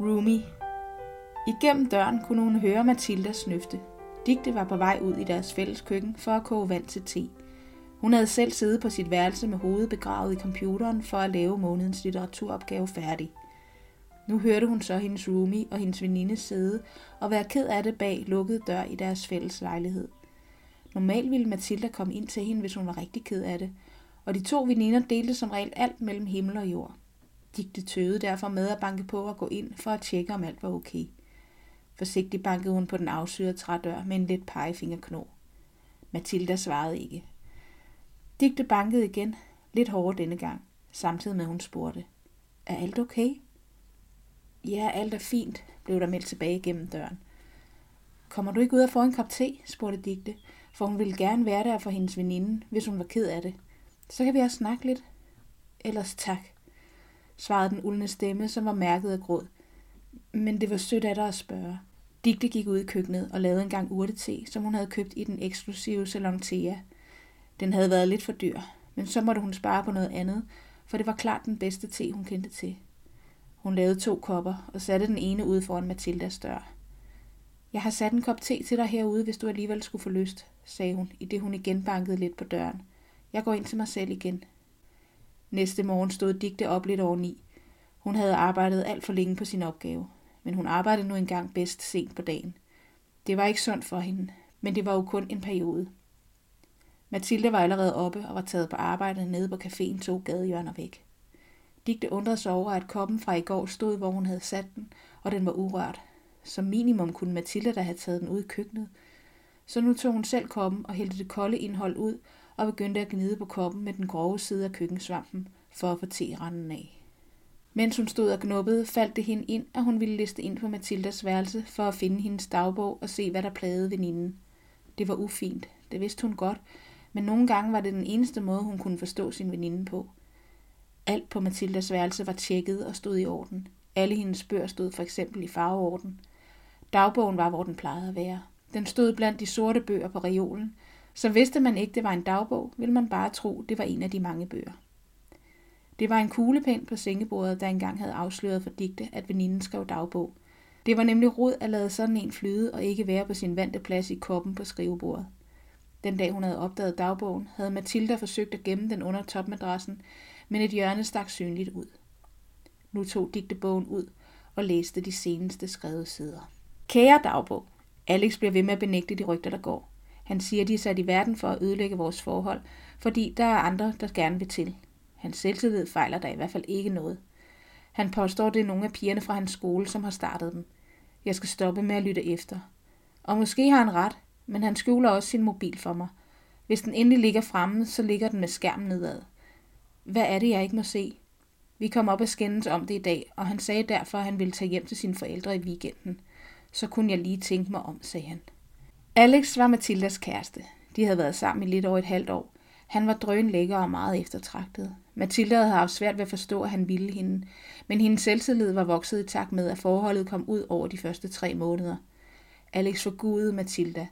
Rumi. Igennem døren kunne hun høre Mathilda snøfte. Digte var på vej ud i deres fælles køkken for at koge vand til te. Hun havde selv siddet på sit værelse med hovedet begravet i computeren for at lave månedens litteraturopgave færdig. Nu hørte hun så hendes roomie og hendes veninde sidde og være ked af det bag lukket dør i deres fælles lejlighed. Normalt ville Mathilda komme ind til hende, hvis hun var rigtig ked af det, og de to veninder delte som regel alt mellem himmel og jord. Digte tøvede derfor med at banke på og gå ind for at tjekke, om alt var okay. Forsigtigt bankede hun på den afsyrede trædør med en let pegefingerknog. Mathilda svarede ikke. Digte bankede igen, lidt hårdere denne gang, samtidig med hun spurgte. Er alt okay? Ja, alt er fint, blev der meldt tilbage gennem døren. Kommer du ikke ud og få en kop te? spurgte Digte, for hun ville gerne være der for hendes veninde, hvis hun var ked af det. Så kan vi også snakke lidt. Ellers tak, svarede den uldne stemme, som var mærket af gråd. Men det var sødt af dig at spørge. Digte gik ud i køkkenet og lavede en gang urtete, som hun havde købt i den eksklusive salon Thea. Den havde været lidt for dyr, men så måtte hun spare på noget andet, for det var klart den bedste te, hun kendte til. Hun lavede to kopper og satte den ene ud foran Mathildas dør. Jeg har sat en kop te til dig herude, hvis du alligevel skulle få lyst, sagde hun, i det hun igen bankede lidt på døren. Jeg går ind til mig selv igen. Næste morgen stod Digte op lidt over ni. Hun havde arbejdet alt for længe på sin opgave, men hun arbejdede nu engang bedst sent på dagen. Det var ikke sundt for hende, men det var jo kun en periode. Mathilde var allerede oppe og var taget på arbejde nede på caféen to gadehjørner væk. Digte undrede sig over, at koppen fra i går stod, hvor hun havde sat den, og den var urørt. Som minimum kunne Mathilde da have taget den ud i køkkenet. Så nu tog hun selv koppen og hældte det kolde indhold ud og begyndte at gnide på koppen med den grove side af køkkensvampen for at få te-randen af. Mens hun stod og knuppede, faldt det hende ind, at hun ville liste ind på Mathildas værelse for at finde hendes dagbog og se, hvad der plagede veninden. Det var ufint, det vidste hun godt, men nogle gange var det den eneste måde, hun kunne forstå sin veninde på. Alt på Mathildas værelse var tjekket og stod i orden. Alle hendes bøger stod for eksempel i farveorden. Dagbogen var, hvor den plejede at være. Den stod blandt de sorte bøger på reolen, så vidste man ikke, det var en dagbog, ville man bare tro, det var en af de mange bøger. Det var en kuglepen på sengebordet, der engang havde afsløret for digte, at veninden skrev dagbog. Det var nemlig rod at lade sådan en flyde og ikke være på sin vante plads i koppen på skrivebordet. Den dag hun havde opdaget dagbogen, havde Mathilda forsøgt at gemme den under topmadrassen, men et hjørne stak synligt ud. Nu tog digtebogen ud og læste de seneste skrevet sider. Kære dagbog, Alex bliver ved med at benægte de rygter, der går. Han siger, de er sat i verden for at ødelægge vores forhold, fordi der er andre, der gerne vil til. Hans selvtillid fejler der i hvert fald ikke noget. Han påstår, det er nogle af pigerne fra hans skole, som har startet dem. Jeg skal stoppe med at lytte efter. Og måske har han ret, men han skjuler også sin mobil for mig. Hvis den endelig ligger fremme, så ligger den med skærmen nedad. Hvad er det, jeg ikke må se? Vi kom op og skændes om det i dag, og han sagde derfor, at han ville tage hjem til sine forældre i weekenden. Så kunne jeg lige tænke mig om, sagde han. Alex var Mathildas kæreste. De havde været sammen i lidt over et halvt år. Han var drøn lækker og meget eftertragtet. Mathilda havde haft svært ved at forstå, at han ville hende, men hendes selvtillid var vokset i takt med, at forholdet kom ud over de første tre måneder. Alex forgudede Mathilda.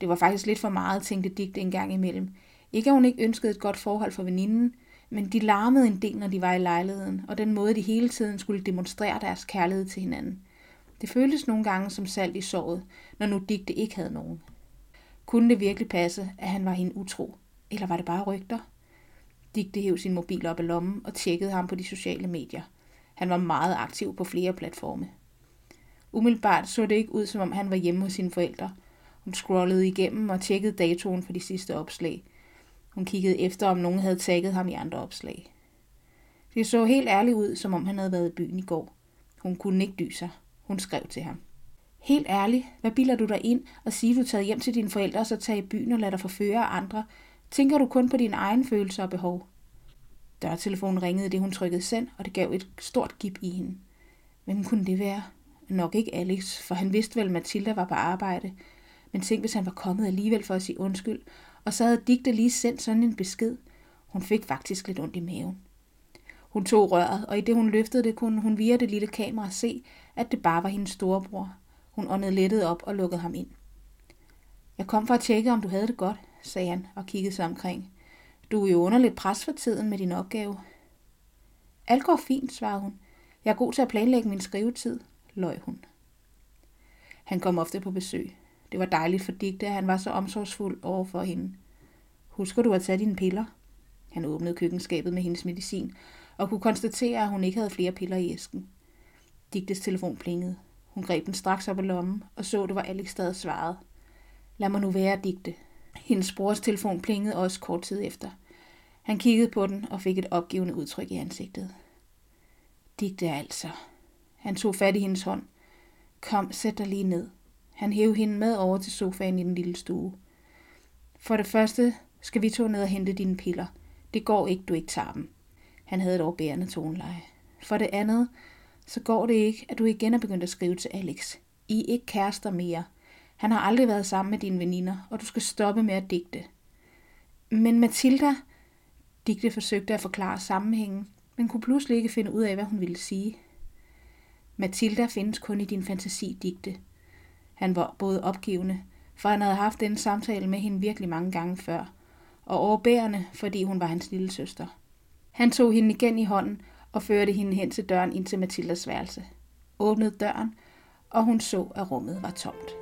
Det var faktisk lidt for meget, tænkte Dick en gang imellem. Ikke at hun ikke ønskede et godt forhold for veninden, men de larmede en del, når de var i lejligheden, og den måde, de hele tiden skulle demonstrere deres kærlighed til hinanden. Det føltes nogle gange som salt i såret, når nu Digte ikke havde nogen. Kunne det virkelig passe, at han var hende utro? Eller var det bare rygter? Digte hæv sin mobil op i lommen og tjekkede ham på de sociale medier. Han var meget aktiv på flere platforme. Umiddelbart så det ikke ud, som om han var hjemme hos sine forældre. Hun scrollede igennem og tjekkede datoen for de sidste opslag. Hun kiggede efter, om nogen havde tagget ham i andre opslag. Det så helt ærligt ud, som om han havde været i byen i går. Hun kunne ikke dyse sig. Hun skrev til ham. Helt ærligt, hvad bilder du dig ind og siger, du er taget hjem til dine forældre og så tager i byen og lader dig forføre af andre? Tænker du kun på dine egne følelser og behov? Dørtelefonen ringede, det hun trykkede send, og det gav et stort gip i hende. Hvem kunne det være? Nok ikke Alex, for han vidste vel, at Mathilda var på arbejde. Men tænk, hvis han var kommet alligevel for at sige undskyld, og så havde Digte lige sendt sådan en besked. Hun fik faktisk lidt ondt i maven. Hun tog røret, og i det hun løftede det, kunne hun via det lille kamera se, at det bare var hendes storebror. Hun åndede lettet op og lukkede ham ind. Jeg kom for at tjekke, om du havde det godt, sagde han og kiggede sig omkring. Du er jo under lidt pres for tiden med din opgave. Alt går fint, svarede hun. Jeg er god til at planlægge min skrivetid. løj hun. Han kom ofte på besøg. Det var dejligt for Digte, at han var så omsorgsfuld over for hende. Husker du at tage dine piller? Han åbnede køkkenskabet med hendes medicin og kunne konstatere, at hun ikke havde flere piller i æsken. Digtes telefon plingede. Hun greb den straks op af lommen og så, det var Alex, der havde svaret. Lad mig nu være, Digte. Hendes brors telefon plingede også kort tid efter. Han kiggede på den og fik et opgivende udtryk i ansigtet. Digte altså. Han tog fat i hendes hånd. Kom, sæt dig lige ned. Han hævde hende med over til sofaen i den lille stue. For det første skal vi to ned og hente dine piller. Det går ikke, du ikke tager dem. Han havde et overbærende toneleje. For det andet, så går det ikke, at du igen er begyndt at skrive til Alex. I er ikke kærester mere. Han har aldrig været sammen med dine veninder, og du skal stoppe med at digte. Men Matilda, Digte forsøgte at forklare sammenhængen, men kunne pludselig ikke finde ud af, hvad hun ville sige. Matilda findes kun i din fantasi, Digte. Han var både opgivende, for han havde haft den samtale med hende virkelig mange gange før, og overbærende, fordi hun var hans lille søster. Han tog hende igen i hånden og førte hende hen til døren ind til Mathildas værelse. Åbnede døren, og hun så, at rummet var tomt.